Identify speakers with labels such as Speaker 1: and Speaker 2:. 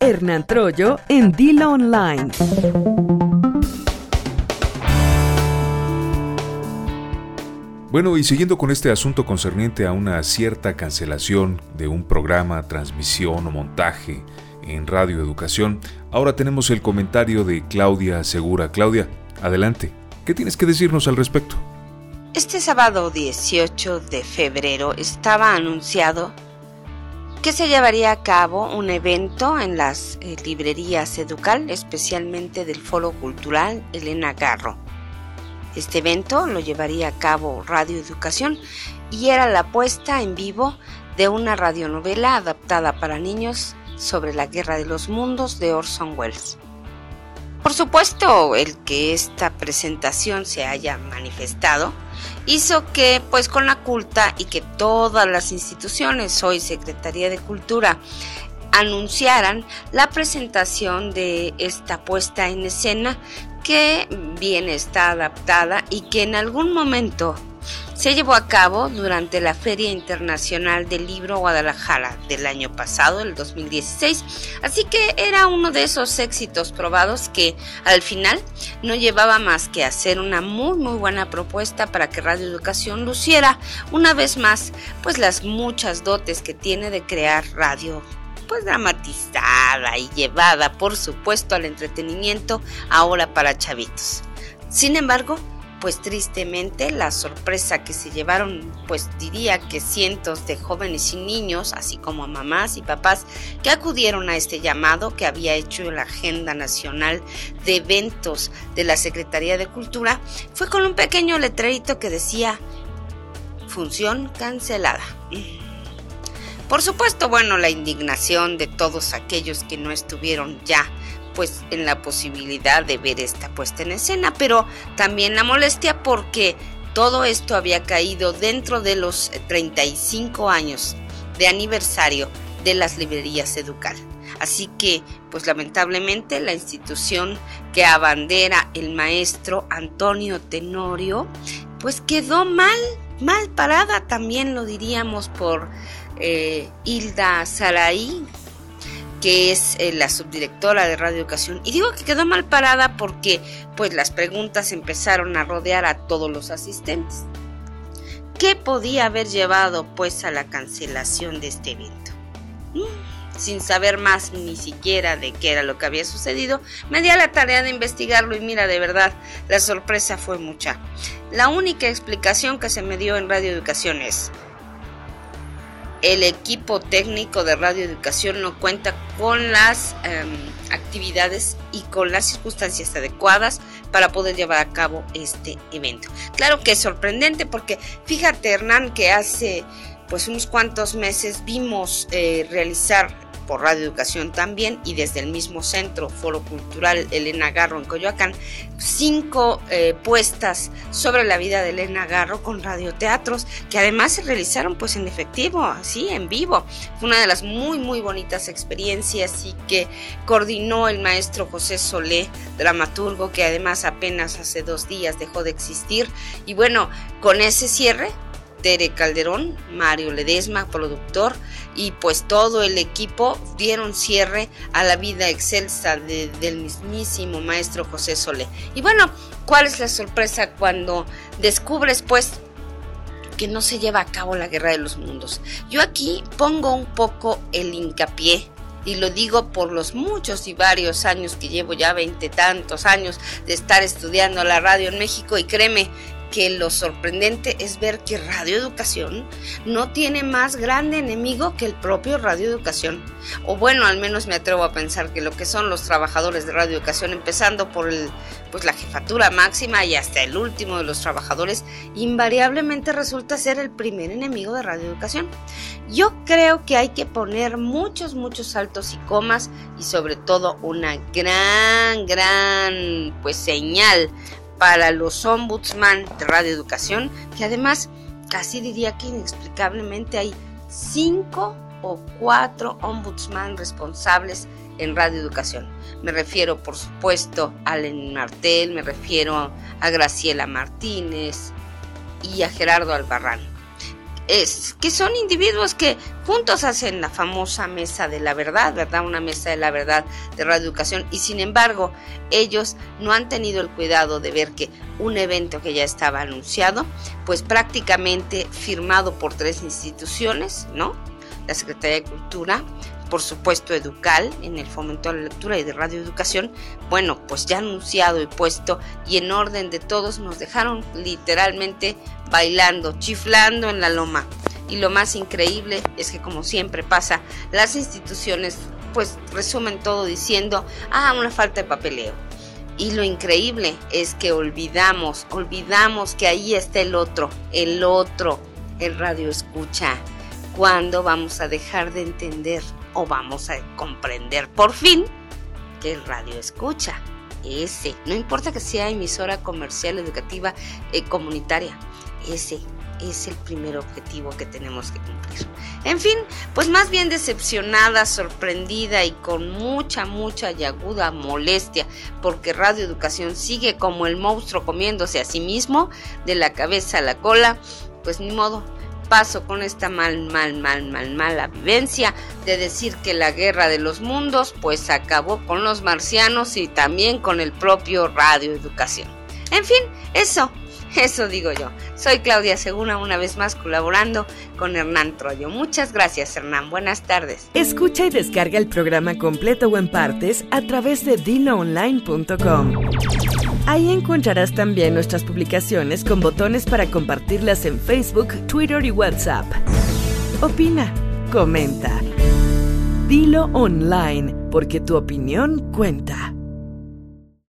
Speaker 1: Hernán Troyo en Dilo Online.
Speaker 2: Bueno, y siguiendo con este asunto concerniente a una cierta cancelación de un programa, transmisión o montaje en Radio Educación, ahora tenemos el comentario de Claudia Segura. Claudia, adelante. ¿Qué tienes que decirnos al respecto?
Speaker 3: Este sábado 18 de febrero estaba anunciado que se llevaría a cabo un evento en las eh, librerías Educal, especialmente del Foro Cultural Elena Garro. Este evento lo llevaría a cabo Radio Educación y era la puesta en vivo de una radionovela adaptada para niños sobre la Guerra de los Mundos de Orson Welles. Por supuesto, el que esta presentación se haya manifestado hizo que, pues con la culta y que todas las instituciones, hoy Secretaría de Cultura, anunciaran la presentación de esta puesta en escena que bien está adaptada y que en algún momento se llevó a cabo durante la Feria Internacional del Libro Guadalajara del año pasado, el 2016. Así que era uno de esos éxitos probados que al final no llevaba más que hacer una muy muy buena propuesta para que Radio Educación luciera una vez más pues las muchas dotes que tiene de crear radio pues dramatizada y llevada por supuesto al entretenimiento ahora para chavitos. Sin embargo, pues tristemente la sorpresa que se llevaron, pues diría que cientos de jóvenes y niños, así como mamás y papás que acudieron a este llamado que había hecho la Agenda Nacional de Eventos de la Secretaría de Cultura, fue con un pequeño letrerito que decía función cancelada. Por supuesto, bueno, la indignación de todos aquellos que no estuvieron ya pues en la posibilidad de ver esta puesta en escena, pero también la molestia porque todo esto había caído dentro de los 35 años de aniversario de las librerías Educal. Así que, pues lamentablemente, la institución que abandera el maestro Antonio Tenorio, pues quedó mal, mal parada, también lo diríamos por eh, Hilda Saraí, que es eh, la subdirectora de Radio Educación. Y digo que quedó mal parada porque pues las preguntas empezaron a rodear a todos los asistentes. ¿Qué podía haber llevado pues a la cancelación de este evento? Mm, sin saber más ni siquiera de qué era lo que había sucedido, me di a la tarea de investigarlo y mira, de verdad, la sorpresa fue mucha. La única explicación que se me dio en Radio Educación es, el equipo técnico de Radio Educación no cuenta con las em, actividades y con las circunstancias adecuadas para poder llevar a cabo este evento. Claro que es sorprendente porque fíjate Hernán que hace pues unos cuantos meses vimos eh, realizar por Radio Educación también y desde el mismo centro Foro Cultural Elena Garro en Coyoacán, cinco eh, puestas sobre la vida de Elena Garro con radioteatros que además se realizaron pues en efectivo, así en vivo. Fue una de las muy muy bonitas experiencias y que coordinó el maestro José Solé, dramaturgo que además apenas hace dos días dejó de existir y bueno, con ese cierre Tere Calderón, Mario Ledesma, productor, y pues todo el equipo dieron cierre a la vida excelsa del mismísimo maestro José Solé. Y bueno, ¿cuál es la sorpresa cuando descubres pues que no se lleva a cabo la guerra de los mundos? Yo aquí pongo un poco el hincapié y lo digo por los muchos y varios años que llevo ya veinte tantos años de estar estudiando la radio en México y créeme que lo sorprendente es ver que Radio Educación no tiene más grande enemigo que el propio Radio Educación. O bueno, al menos me atrevo a pensar que lo que son los trabajadores de Radio Educación, empezando por pues la jefatura máxima y hasta el último de los trabajadores, invariablemente resulta ser el primer enemigo de Radio Educación. Yo creo que hay que poner muchos, muchos saltos y comas y sobre todo una gran, gran pues señal para los ombudsman de Radio Educación, que además casi diría que inexplicablemente hay cinco o cuatro ombudsman responsables en Radio Educación. Me refiero, por supuesto, a Lenin Martel, me refiero a Graciela Martínez y a Gerardo Albarrán. Es que son individuos que juntos hacen la famosa mesa de la verdad, ¿verdad? Una mesa de la verdad de radioeducación y sin embargo ellos no han tenido el cuidado de ver que un evento que ya estaba anunciado, pues prácticamente firmado por tres instituciones, ¿no? La Secretaría de Cultura, por supuesto Educal, en el fomento de la lectura y de radioeducación, bueno, pues ya anunciado y puesto y en orden de todos nos dejaron literalmente bailando, chiflando en la loma. Y lo más increíble es que como siempre pasa, las instituciones pues resumen todo diciendo, ah, una falta de papeleo. Y lo increíble es que olvidamos, olvidamos que ahí está el otro, el otro, el radio escucha. ¿Cuándo vamos a dejar de entender o vamos a comprender por fin que el radio escucha? Ese, no importa que sea emisora comercial, educativa, eh, comunitaria, ese es el primer objetivo que tenemos que cumplir. En fin, pues más bien decepcionada, sorprendida y con mucha, mucha y aguda molestia, porque Radio Educación sigue como el monstruo comiéndose a sí mismo, de la cabeza a la cola, pues ni modo. Paso con esta mal, mal, mal, mal, mala vivencia de decir que la guerra de los mundos pues acabó con los marcianos y también con el propio Radio Educación. En fin, eso, eso digo yo. Soy Claudia Segura, una vez más colaborando con Hernán Troyo. Muchas gracias, Hernán. Buenas tardes.
Speaker 1: Escucha y descarga el programa completo o en partes a través de diloonline.com. Ahí encontrarás también nuestras publicaciones con botones para compartirlas en Facebook, Twitter y WhatsApp. Opina, comenta. Dilo online, porque tu opinión cuenta.